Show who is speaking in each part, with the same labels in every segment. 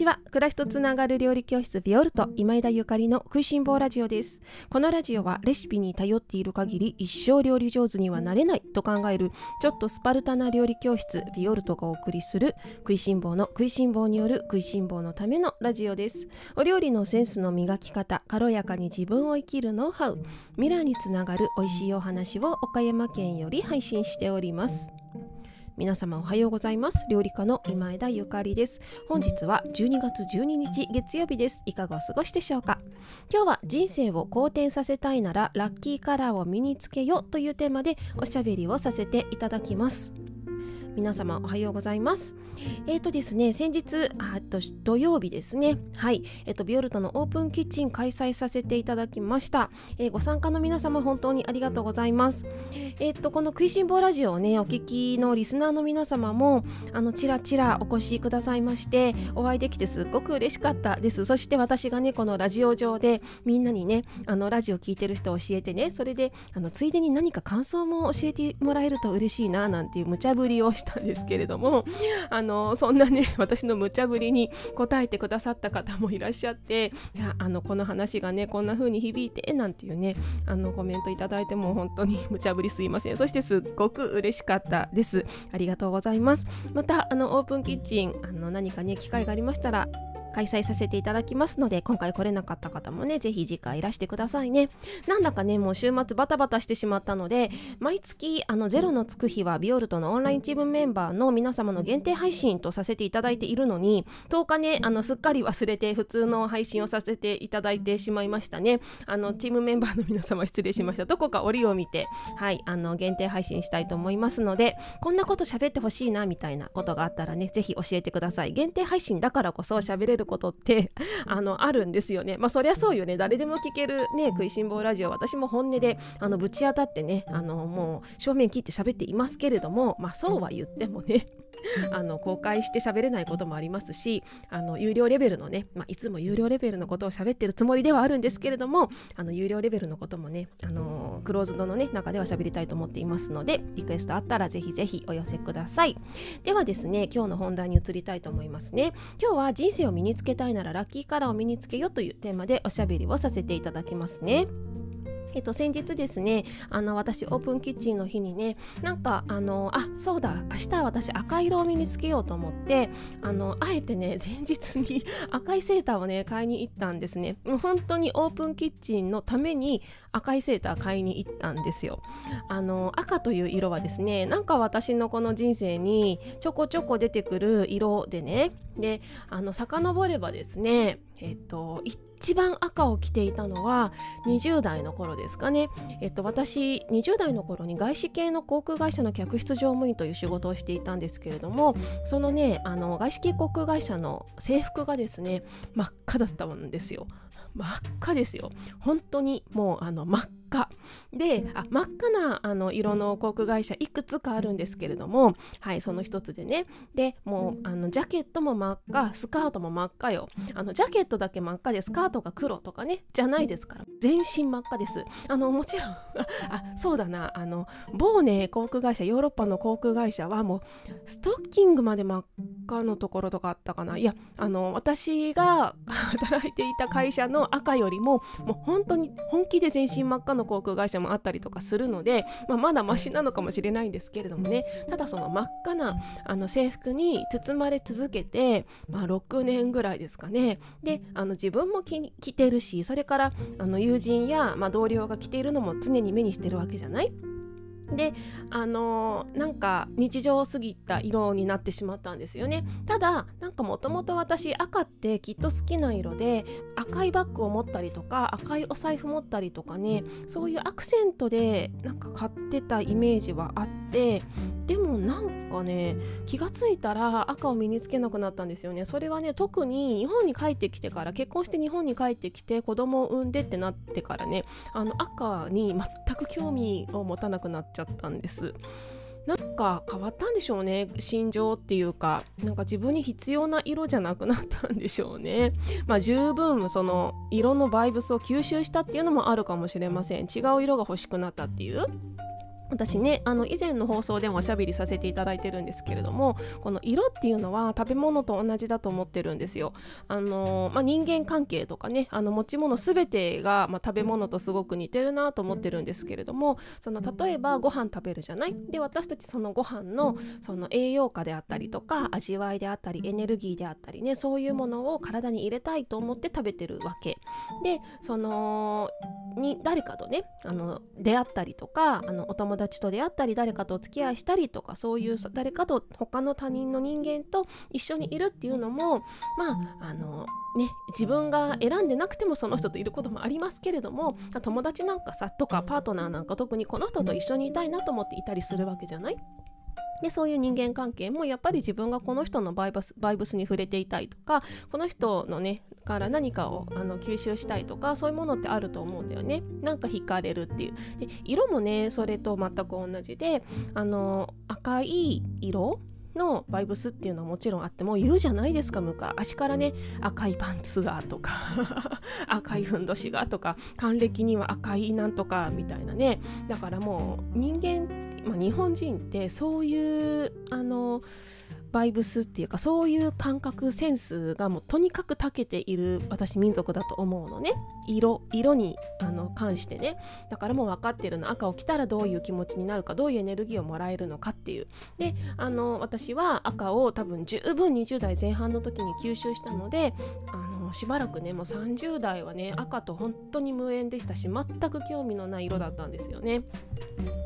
Speaker 1: ちは。暮らしとつながる料理教室ビオルト今井田ゆかりの食いしん坊ラジオです。このラジオはレシピに頼っている限り一生料理上手にはなれないと考えるちょっとスパルタな料理教室ビオルトがお送りする食いしん坊の食いしん坊による食いしん坊のためのラジオです。お料理のセンスの磨き方軽やかに自分を生きるノウハウ未来につながる美味しいお話を岡山県より配信しております。皆様おはようございます。料理家の今枝ゆかりです。本日は12月12日月曜日です。いかがお過ごしでしょうか？今日は人生を好転させたいならラッキーカラーを身につけよというテーマでおしゃべりをさせていただきます。皆様おはようございます。えっ、ー、とですね先日あと土曜日ですね。はい。えっ、ー、とビオルトのオープンキッチン開催させていただきました、えー、ご参加の皆様本当にありがとうございます。えっ、とこの食いしん坊ラジオをねお聞きのリスナーの皆様もあのちらちらお越しくださいましてお会いできてすっごく嬉しかったです。そして私がねこのラジオ上でみんなにねあのラジオ聞いてる人を教えてねそれであのついでに何か感想も教えてもらえると嬉しいななんていう無茶ぶりをしてしたんですけれどもあのそんなね私の無茶ぶりに答えてくださった方もいらっしゃっていやあのこの話がねこんな風に響いてなんていうねあのコメントいただいても本当に無茶ぶりすいません。そしてすっごく嬉しかったです。ありがとうございます。またあのオープンキッチンあの何かね機会がありましたら開催させていただきますので今回来れなかった方もねぜひ次回いらしてくださいね。なんだかねもう週末バタバタしてしまったので毎月あのゼロのつく日はビオルトのオンラインチームメンバーの皆様の限定配信とさせていただいているのに10日ねあのすっかり忘れて普通の配信をさせていただいてしまいましたね。あのチームメンバーの皆様失礼しました。どこか折を見てはいあの限定配信したいと思いますのでこんなこと喋ってほしいなみたいなことがあったらねぜひ教えてください。限定配信だからこそ喋れるることってあのあるんですよね。まあそりゃそうよね。誰でも聞けるね食いしん坊ラジオ。私も本音であのぶち当たってねあのもう正面切って喋っていますけれどもまあそうは言ってもね あの公開して喋れないこともありますしあの有料レベルのね、まあ、いつも有料レベルのことを喋ってるつもりではあるんですけれどもあの有料レベルのこともねあのクローズドの、ね、中では喋りたいと思っていますのでリクエストあったらぜひぜひお寄せください。ではですね今日の本題に移りたいと思いますね。今日は人生を身につけたいならラッキーカラーを身につけよというテーマでおしゃべりをさせていただきますね。えっと、先日ですねあの私オープンキッチンの日にねなんかあのあそうだ明日私赤色を身につけようと思ってあのあえてね 前日に赤いセーターをね買いに行ったんですね。本当にオープンキッチンのために赤いセーター買いに行ったんですよ。あの赤という色はですねなんか私のこの人生にちょこちょこ出てくる色でねであの遡ればですねえっと一番赤を着ていたのは20代の頃ですかね。えっと、私20代の頃に外資系の航空会社の客室乗務員という仕事をしていたんですけれどもそのねあの外資系航空会社の制服がですね真っ赤だったんですよ。真っ赤ですよ。本当にもうあの真っ赤。であ真っ赤なあの色の航空会社いくつかあるんですけれどもはいその一つでね。でもうあのジャケットも真っ赤スカートも真っ赤よ。あのジャケットだけ真っ赤でスカートが黒とかねじゃないですから。全身真っ赤です。あのもちろんあそうだな。あの某ね航空会社ヨーロッパの航空会社はもうストッキングまで真っ赤のところとかあったかな。いやあの私が働いていた会社の赤よりももう本当に本気で全身真っ赤の航空会社もあったりとかするので、まあ、まだマシなのかもしれないんですけれどもね。ただその真っ赤なあの制服に包まれ続けて、まあ、6年ぐらいですかね。であの自分も着てるしそれからあの友人や、まあ、同僚が着ているのも常に目にしてるわけじゃない。であのー、なんか日常すぎた色になってしまったんですよね。ただなんかもともと私赤ってきっと好きな色で赤いバッグを持ったりとか赤いお財布持ったりとかねそういうアクセントでなんか買ってたイメージはあってでもなんかね気がついたら赤を身につけなくなったんですよね。それはね特に日本に帰ってきてから結婚して日本に帰ってきて子供を産んでってなってからねあの赤に全く興味を持たなくなっちゃったんです。なんか変わったんでしょうね心情っていうか。なんか自分に必要な色じゃなくなったんでしょうね。まあ十分その色のバイブスを吸収したっていうのもあるかもしれません。違う色が欲しくなったっていう。私ねあの以前の放送でもおしゃべりさせていただいてるんですけれどもこの色っていうのは食べ物と同じだと思ってるんですよ。あのまあ、人間関係とかねあの持ち物全てが、まあ、食べ物とすごく似てるなと思ってるんですけれどもその例えばご飯食べるじゃない？で私たちそのご飯のその栄養価であったりとか味わいであったりエネルギーであったりねそういうものを体に入れたいと思って食べてるわけでそのに誰かとねあの出会ったりとかあのお友達と出会ったり誰かとお付き合いしたりとかそういう誰かと他の他人の人間と一緒にいるっていうのもまああのね自分が選んでなくてもその人といることもありますけれども友達なんかさとかパートナーなんか特にこの人と一緒にいたいなと思っていたりするわけじゃない？でそういう人間関係もやっぱり自分がこの人のバイブスバイブスに触れていたいとかこの人のねから何かをあの吸収したいとかそういうものってあると思うんだよね。なんか惹かれるっていう。で色もねそれと全く同じであの赤い色のバイブスっていうのはもちろんあっても言うじゃないですか昔からね赤いパンツがとか 赤いふんどしがとか還暦には赤いなんとかみたいなね。だからもう人間、まあ、日本人ってそういうあのバイブスっていうかそういう感覚センスがもうとにかく長けている私民族だと思うのね。色色にあの関してね。だからもう分かってるの赤を着たらどういう気持ちになるかどういうエネルギーをもらえるのかっていう。であの私は赤を多分十分20代前半の時に吸収したのであのしばらくねもう30代はね赤と本当に無縁でしたし全く興味のない色だったんですよね。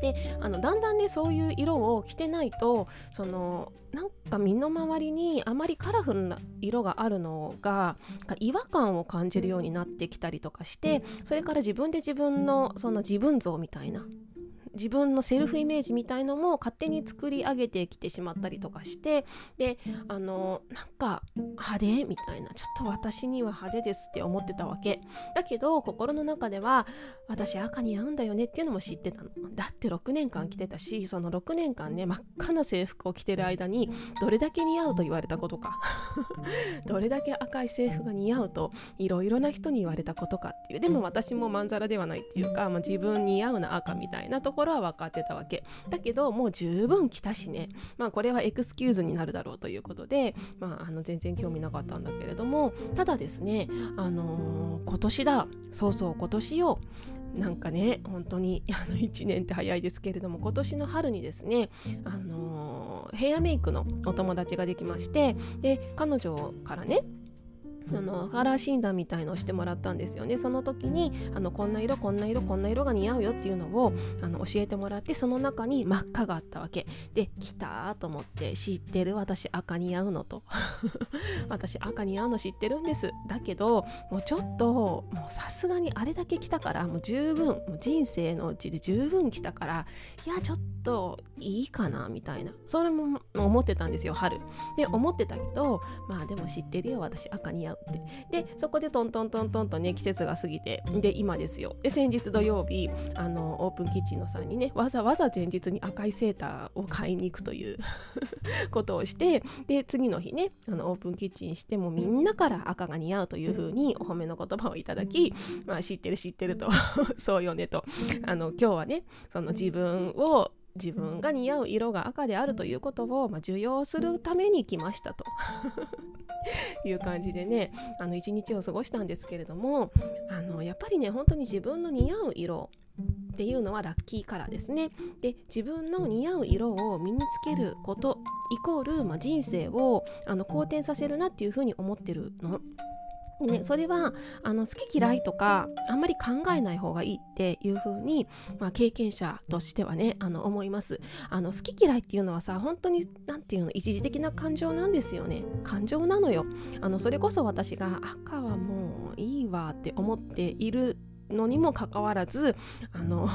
Speaker 1: であのだんだんねそういう色を着てないとそのなんか身の回りにあまりカラフルな色があるのが違和感を感じるようになってきたりとかしてそれから自分で自分のその自分像みたいな自分のセルフイメージみたいのも勝手に作り上げてきてしまったりとかしてであのなんか派手？みたいな。ちょっと私には派手ですって思ってたわけ。だけど心の中では私赤に合うんだよねっていうのも知ってたの。だって6年間着てたしその6年間ね真っ赤な制服を着てる間にどれだけ似合うと言われたことか。どれだけ赤い制服が似合うといろいろな人に言われたことかっていう。でも私もまんざらではないっていうか、まあ、自分に合うな赤みたいなところは分かってたわけ。だけどもう十分着たしね。まあこれはエクスキューズになるだろうということで、まあ、あの全然興味なかったんだけれどもただですねあのー、今年だ。そうそう今年をなんかね本当にあの1年って早いですけれども今年の春にですねあのー、ヘアメイクのお友達ができましてで彼女からねあのカラー診断みたいのをしてもらったんですよね。その時にあのこんな色こんな色こんな色が似合うよっていうのをあの教えてもらってその中に真っ赤があったわけ。で来たと思って知ってる？私赤似合うのと。私赤似合うの知ってるんです。だけどもうちょっともうさすがにあれだけ来たからもう十分もう人生のうちで十分来たからいやちょっといいかなみたいな。それも思ってたんですよ春。で思ってたけどまあでも知ってるよ私赤似合うって。でそこでトントントントンとね季節が過ぎてで今ですよ。で先日土曜日あのオープンキッチンのさんにねわざわざ前日に赤いセーターを買いに行くという ことをしてで次の日ねあのオープンキッチンしてもみんなから赤が似合うというふうにお褒めの言葉をいただき、まあ、知ってる知ってると そうよねと。あの今日はねその自分を自分が似合う色が赤であるということを、まあ、受容するために来ましたと。いう感じでねあの一日を過ごしたんですけれどもあのやっぱりね本当に自分の似合う色っていうのはラッキーカラーですね。で自分の似合う色を身につけることイコール、まあ、人生をあの好転させるなっていうふうに思ってるの。でね、それはあの好き嫌いとかあんまり考えない方がいいっていう風に、まあ、経験者としてはねあの思います。あの好き嫌いっていうのはさ本当に何ていうの一時的な感情なんですよね。感情なのよ。あのそれこそ私が赤はもういいわって思っているのにもかかわらずあの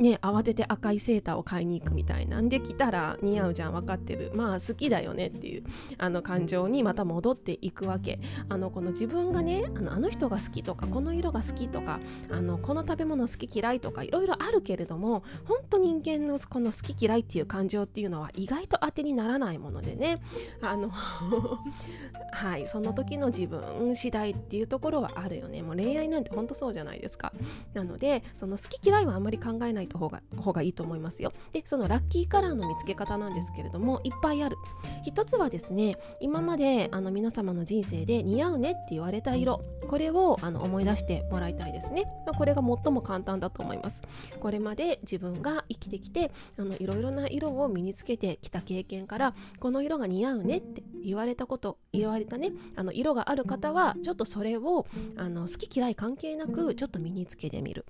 Speaker 1: ね慌てて赤いセーターを買いに行くみたいなんで来たら似合うじゃん分かってる。まあ好きだよねっていうあの感情にまた戻っていくわけ。あのこの自分がねあのあの人が好きとかこの色が好きとかあのこの食べ物好き嫌いとかいろいろあるけれども本当人間のこの好き嫌いっていう感情っていうのは意外と当てにならないものでね。あの はいその時の自分次第っていうところはあるよね。もう恋愛なんて本当そうじゃないですか。なのでその好き嫌いはあんまり考えないた方が方がいいと思いますよ。でそのラッキーカラーの見つけ方なんですけれどもいっぱいある。一つはですね今まであの皆様の人生で似合うねって言われた色これをあの思い出してもらいたいですね、まあ、これが最も簡単だと思います。これまで自分が生きてきてあのいろいろな色を身につけてきた経験からこの色が似合うねって言われたこと言われたねあの色がある方はちょっとそれをあの好き嫌い関係なくちょっと身につけてみる。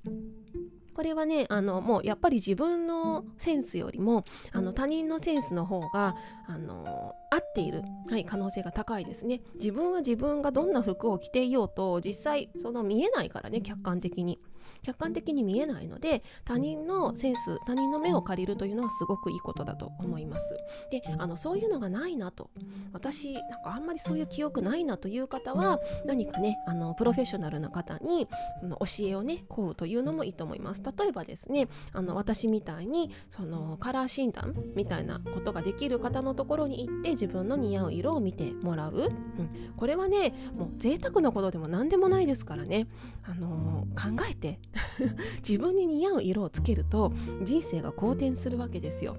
Speaker 1: これはねあのもうやっぱり自分のセンスよりもあの他人のセンスの方があの合っている、はい、可能性が高いですね。自分は自分がどんな服を着ていようと実際その見えないからね客観的に客観的に見えないので他人のセンス他人の目を借りるというのはすごくいいことだと思います。であのそういうのがないなと。私なんかあんまりそういう記憶ないなという方は何かねあのプロフェッショナルな方に教えをね請うというのもいいと思います。例えばですねあの私みたいにそのカラー診断みたいなことができる方のところに行って自分の似合う色を見てもらう、うん、これはねもう贅沢なことでも何でもないですからね、あのー、考えて 自分に似合う色をつけると人生が好転するわけですよ。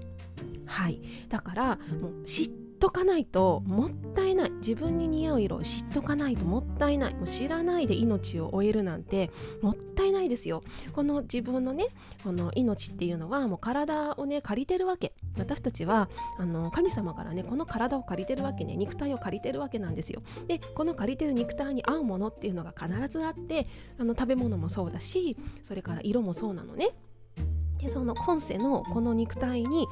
Speaker 1: はいだからもう知っとかないともったいない。自分に似合う色を知っとかないともったいない。もう知らないで命を終えるなんてもったいないですよ。この自分のねこの命っていうのはもう体をね借りてるわけ。私たちはあの神様からねこの体を借りてるわけね。肉体を借りてるわけなんですよ。でこの借りてる肉体に合うものっていうのが必ずあってあの食べ物もそうだしそれから色もそうなのね。でその今世のこの肉体に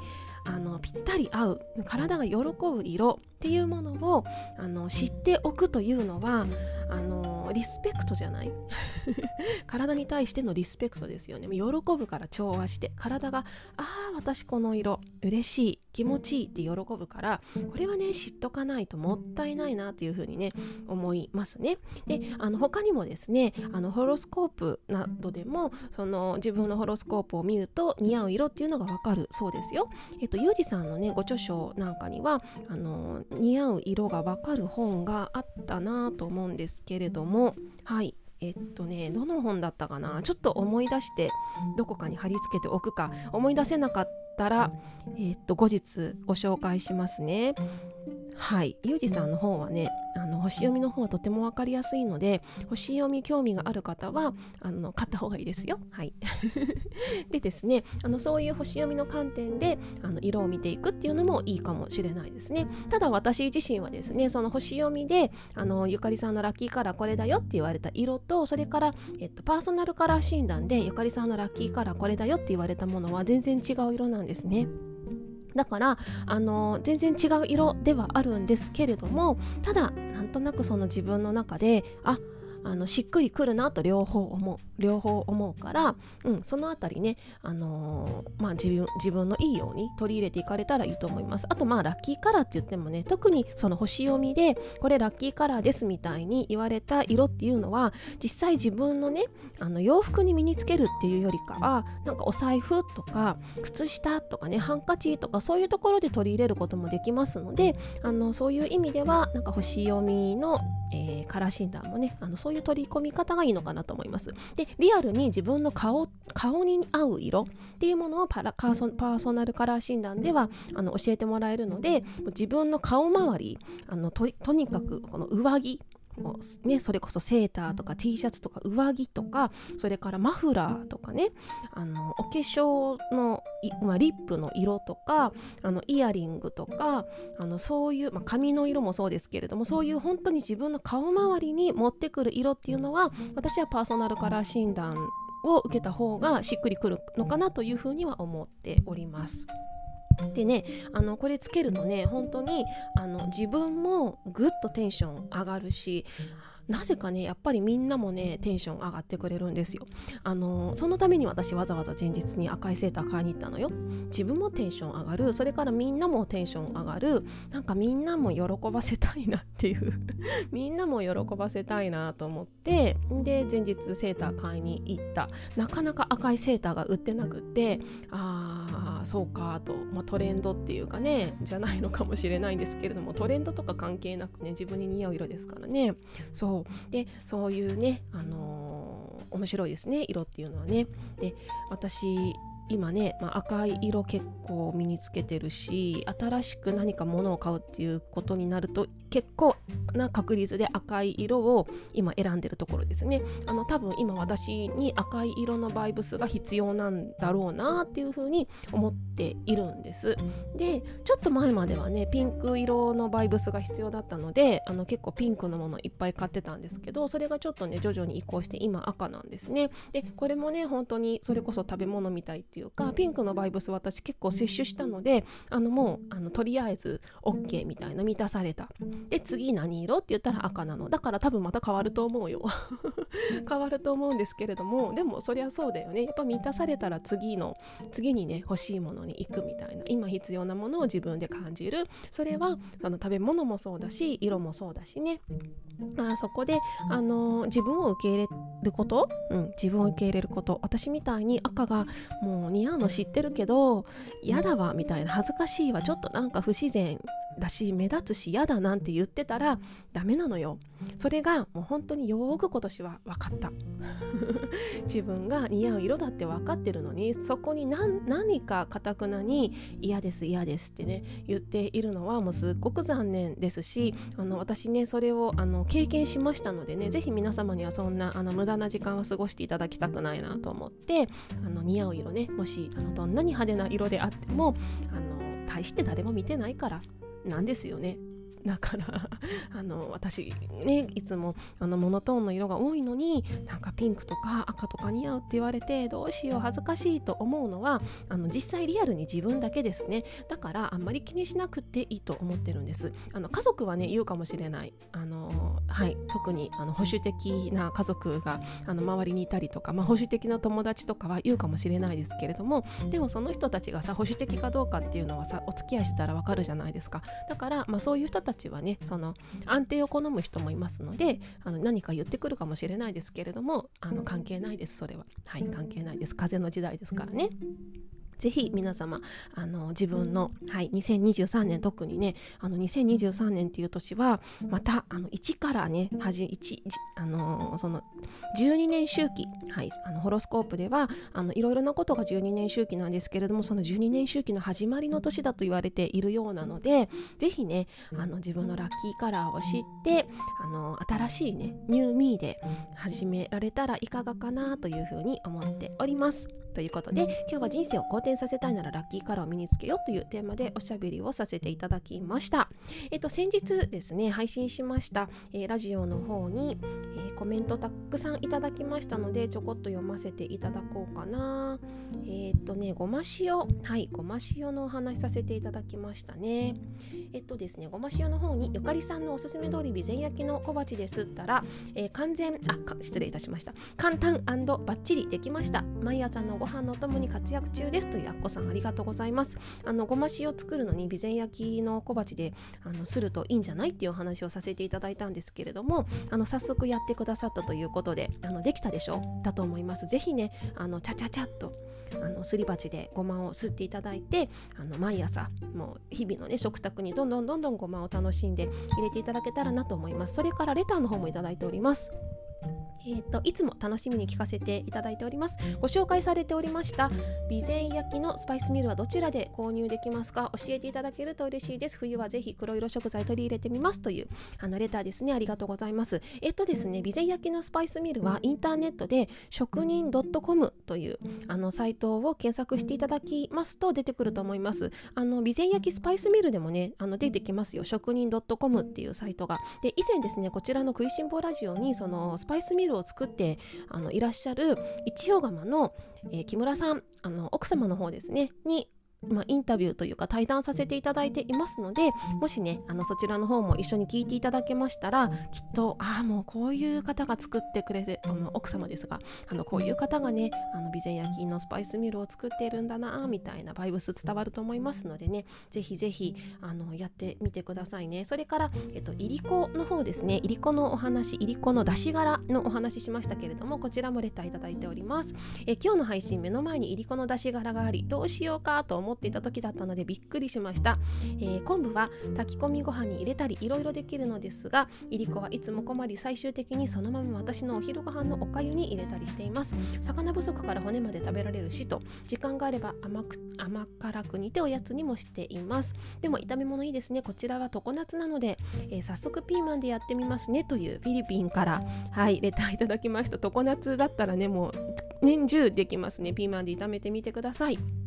Speaker 1: あのぴったり合う体が喜ぶ色っていうものをあの知っておくというのはあのリスペクトじゃない？体に対してのリスペクトですよね。喜ぶから調和して体がああ私この色嬉しい気持ちいいって喜ぶからこれはね知っとかないともったいないなっていうふうにね思いますね。であの他にもですねあのホロスコープなどでもその自分のホロスコープを見ると似合う色っていうのがわかるそうですよ。とユージさんのねご著書なんかにはあの似合う色がわかる本があったなと思うんですけれどもはい。えっとねどの本だったかな？ちょっと思い出してどこかに貼り付けておくか。思い出せなかったら、えっと後日ご紹介しますね。はい。ユージさんの本はねあの星読みの方はとても分かりやすいので星読み興味がある方はあの買った方がいいですよ。はい。でですねあのそういう星読みの観点であの色を見ていくっていうのもいいかもしれないですね。ただ私自身はですねその星読みであのゆかりさんのラッキーカラーこれだよって言われた色とそれから、えっと、パーソナルカラー診断でゆかりさんのラッキーカラーこれだよって言われたものは全然違う色なんですね。だからあの全然違う色ではあるんですけれどもただなんとなくその自分の中でああのしっくりくるなと両方思う。両方思うから、うん、そのあたりね、あのー、まあ、自分自分のいいように取り入れていかれたらいいと思います。あとまあラッキーカラーって言ってもね特にその星読みでこれラッキーカラーですみたいに言われた色っていうのは実際自分のねあの洋服に身につけるっていうよりかはなんかお財布とか靴下とかねハンカチとかそういうところで取り入れることもできますのであのそういう意味ではなんか星読みの、えー、カラー診断もねあのそういう取り込み方がいいのかなと思います。でリアルに自分の顔顔に合う色っていうものをパラパーソナルカラー診断ではあの教えてもらえるので自分の顔周りあのとにかくこの上着ね、それこそセーターとか T シャツとか上着とかそれからマフラーとかねあのお化粧の、まあ、リップの色とかあのイヤリングとかあのそういう、まあ、髪の色もそうですけれどもそういう本当に自分の顔周りに持ってくる色っていうのは私はパーソナルカラー診断を受けた方がしっくりくるのかなというふうには思っております。でねあのこれつけるとね本当にあの自分もぐっとテンション上がるしなぜかねやっぱりみんなもねテンション上がってくれるんですよ。あのそのために私わざわざ前日に赤いセーター買いに行ったのよ。自分もテンション上がる。それからみんなもテンション上がる。なんかみんなも喜ばせたいなっていう。みんなも喜ばせたいなと思って。で前日セーター買いに行った。なかなか赤いセーターが売ってなくって。ああそうかと、まあ、トレンドっていうかねじゃないのかもしれないんですけれどもトレンドとか関係なくね自分に似合う色ですからね。そうでそういうね、あのー、面白いですね色っていうのはね。で私今ね、まあ、赤い色結構身につけてるし新しく何か物を買うっていうことになると結構な確率で赤い色を今選んでるところですね。あの多分今私に赤い色のバイブスが必要なんだろうなっていうふうに思っているんです。でちょっと前まではねピンク色のバイブスが必要だったのであの結構ピンクのものいっぱい買ってたんですけどそれがちょっとね徐々に移行して今赤なんですね。でこれもね本当にそれこそ食べ物みたいっていうかピンクのバイブス私結構摂取したのであのもうあのとりあえず OK みたいな満たされた。で次何色って言ったら赤なの。だから多分また変わると思うよ。変わると思うんですけれどもでもそりゃそうだよね。やっぱ満たされたら次の次にね欲しいものに行くみたいな。今必要なものを自分で感じる。それはその食べ物もそうだし色もそうだしねだからそこで、あのー、自分を受け入れること、うん、自分を受け入れること私みたいに赤がもう似合うの知ってるけど嫌だわみたいな恥ずかしいわちょっとなんか不自然だし目立つし嫌だなんて言ってたらダメなのよ。それがもう本当によく今年は分かった。自分が似合う色だって分かってるのにそこに何かかたくなに嫌です嫌ですってね言っているのはもうすっごく残念ですしあの私ねそれをあの経験しましたのでね是非皆様にはそんなあの無駄な時間は過ごしていただきたくないなと思ってあの似合う色ねもしあのどんなに派手な色であってもあの大して誰も見てないから。なんですよね。だから あの私ねいつもあのモノトーンの色が多いのになんかピンクとか赤とか似合うって言われてどうしよう恥ずかしいと思うのはあの実際リアルに自分だけですね。だからあんまり気にしなくていいと思ってるんです。あの家族はね言うかもしれない。あのはい特にあの保守的な家族があの周りにいたりとか、まあ、保守的な友達とかは言うかもしれないですけれどもでもその人たちがさ保守的かどうかっていうのはさお付き合いしてたらわかるじゃないですか。だから、まあ、そういう人たたちはねその安定を好む人もいますのであの何か言ってくるかもしれないですけれどもあの関係ないですそれははい関係ないです風の時代ですからね。ぜひ皆様あの自分の、はい、2023年特にねあの2023年っていう年はまたあの1からねはじ1あのその12年周期、はい、あのホロスコープではいろいろなことが12年周期なんですけれどもその12年周期の始まりの年だと言われているようなのでぜひねあの自分のラッキーカラーを知ってあの新しいねニューミーで始められたらいかがかなというふうに思っております。ということで今日は人生を好転させたいならラッキーカラーを身につけようというテーマでおしゃべりをさせていただきました。えっと先日ですね配信しました、えー、ラジオの方に、えー、コメントたくさんいただきましたのでちょこっと読ませていただこうかな。えー、っとねごま塩はいごま塩のお話させていただきましたね。えっとですねごま塩の方にゆかりさんのおすすめ通り備前焼きの小鉢ですったら、えー、完全あ失礼いたしました簡単バッチリできました毎朝のご飯のお供に活躍中ですというあっこさんありがとうございます。あのごま塩作るのに備前焼きの小鉢であのするといいんじゃないっていうお話をさせていただいたんですけれどもあの早速やってくださったということであのできたでしょ？だと思います。ぜひねあのチャチャチャっとあのすり鉢でごまをすっていただいてあの毎朝もう日々のね食卓にどんどんどんどんごまを楽しんで入れていただけたらなと思います。それからレターの方もいただいております。えーと、いつも楽しみに聞かせていただいております。ご紹介されておりました備前焼きのスパイスミルはどちらで購入できますか？教えていただけると嬉しいです。冬はぜひ黒色食材取り入れてみますというあのレターですね。ありがとうございます。えっ、とですね備前焼きのスパイスミルはインターネットで職人 .com というあのサイトを検索していただきますと出てくると思います。あの備前焼きスパイスミルでもねあの出てきますよ。職人 .com っていうサイトが。で以前ですねこちらの食いしん坊ラジオにそのスパイスミルルを作ってあのいらっしゃる一応釜の、えー、木村さんあの奥様の方ですねにまあ、インタビューというか対談させていただいていますのでもしねあのそちらの方も一緒に聞いていただけましたらきっとああもうこういう方が作ってくれて、まあ、奥様ですがあのこういう方がねあの備前焼のスパイスミルを作っているんだなみたいなバイブス伝わると思いますのでねぜひぜひあのやってみてくださいね。それから、えっと、いりこの方ですね。いりこのお話いりこの出し柄のお話しましたけれどもこちらもレターいただいております。え今日の配信目の前にいりこの出し柄がありどうしようかと思思っていた時だったのでびっくりしました、えー、昆布は炊き込みご飯に入れたりいろいろできるのですがいりこはいつも困り最終的にそのまま私のお昼ご飯のおかゆに入れたりしています。魚不足から骨まで食べられるしと時間があれば甘く甘辛く煮ておやつにもしています。でも炒め物いいですね。こちらは常夏なので、えー、早速ピーマンでやってみますね。というフィリピンからはいレターいただきました。常夏だったらねもう年中できますね。ピーマンで炒めてみてください。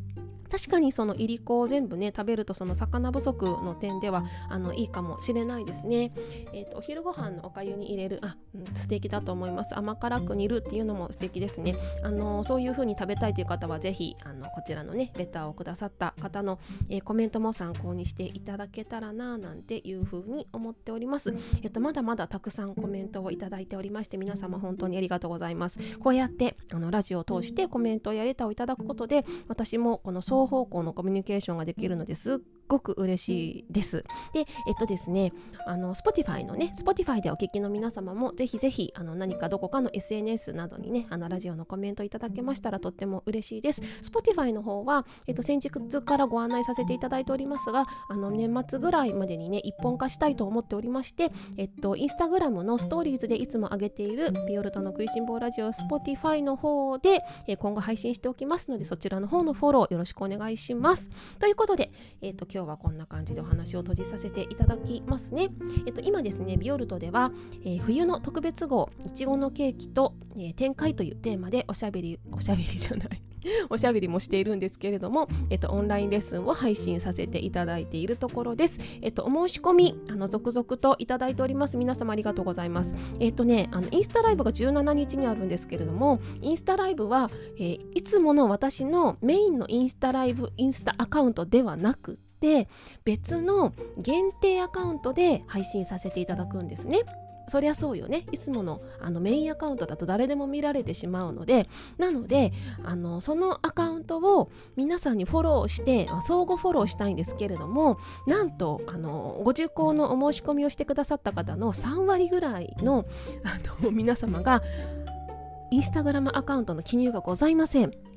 Speaker 1: 確かにそのいりこを全部ね食べるとその魚不足の点ではあのいいかもしれないですね。えーと、お昼ご飯のおかゆに入れるあ、うん、素敵だと思います。甘辛く煮るっていうのも素敵ですね。あのそういう風に食べたいという方はぜひあのこちらのねレターをくださった方の、えー、コメントも参考にしていただけたらななんていう風に思っております。えっ、とまだまだたくさんコメントをいただいておりまして皆様本当にありがとうございます。こうやってあのラジオを通してコメントやレターをいただくことで私もこの方向のコミュニケーションができるのですごく嬉しいです。で、えっとですね、あの Spotify のね、Spotify でお聞きの皆様もぜひぜひあの何かどこかの SNS などにね、あのラジオのコメントいただけましたらとっても嬉しいです。Spotify の方は、えっと、先日からご案内させていただいておりますが、あの年末ぐらいまでにね、一本化したいと思っておりまして、えっと、インスタグラムのストーリーズでいつも上げているビオルトの食いしん坊ラジオ Spotify の方で、今後配信しておきますので、そちらの方のフォローよろしくお願いします。ということで、えっと、今日今日はこんな感じでお話を閉じさせていただきますね。えっと、今ですね、ビオルトでは、えー、冬の特別号、いちごのケーキと、えー、展開というテーマでおしゃべり、おしゃべりじゃない おしゃべりもしているんですけれども、えっと、オンラインレッスンを配信させていただいているところです。えっと、お申し込み、あの続々といただいております。皆様ありがとうございます。えっとね、あのインスタライブが17日にあるんですけれども、インスタライブは、えー、いつもの私のメインのインスタライブ、インスタアカウントではなくて、別の限定アカウントで配信させていただくんですね。そりゃそうよねいつものあのメインアカウントだと誰でも見られてしまうのでなのであのそのアカウントを皆さんにフォローして相互フォローしたいんですけれどもなんとあのご受講のお申し込みをしてくださった方の3割ぐらいのあの皆様がインスタグラムアカウントの記入がございません。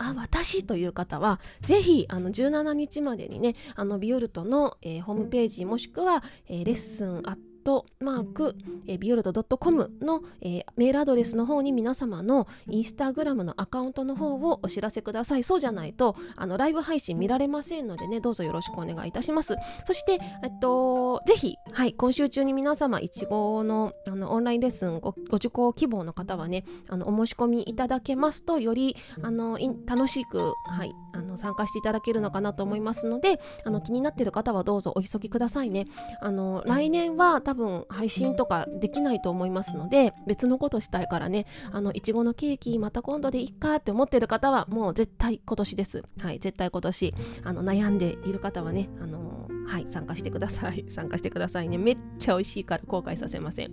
Speaker 1: あ私という方はぜひあの17日までにねあのビオルトの、えー、ホームページもしくは、えー、レッスンアットマーク、え、ビオルト .com の、えー、メールアドレスの方に皆様のインスタグラムのアカウントの方をお知らせください。そうじゃないと、あの、ライブ配信見られませんのでね、どうぞよろしくお願いいたします。そして、えっと、ぜひ、はい、今週中に皆様、いちごのあのオンラインレッスンご受講希望の方はね、あの、お申し込みいただけますと、より、あの、楽しく、はい、あの、参加していただけるのかなと思いますので、あの、気になっている方はどうぞお急ぎくださいね。あの、来年は多分配信とかできないと思いますので別のことしたいからねあのいちごのケーキまた今度でいっかって思ってる方はもう絶対今年ですはい絶対今年あの悩んでいる方はねあのはい、参加してください。参加してくださいね。めっちゃ美味しいから後悔させません。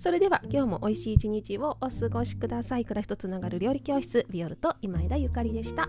Speaker 1: それでは、今日も美味しい一日をお過ごしください。暮らしとつながる料理教室、ビオルと今枝ゆかりでした。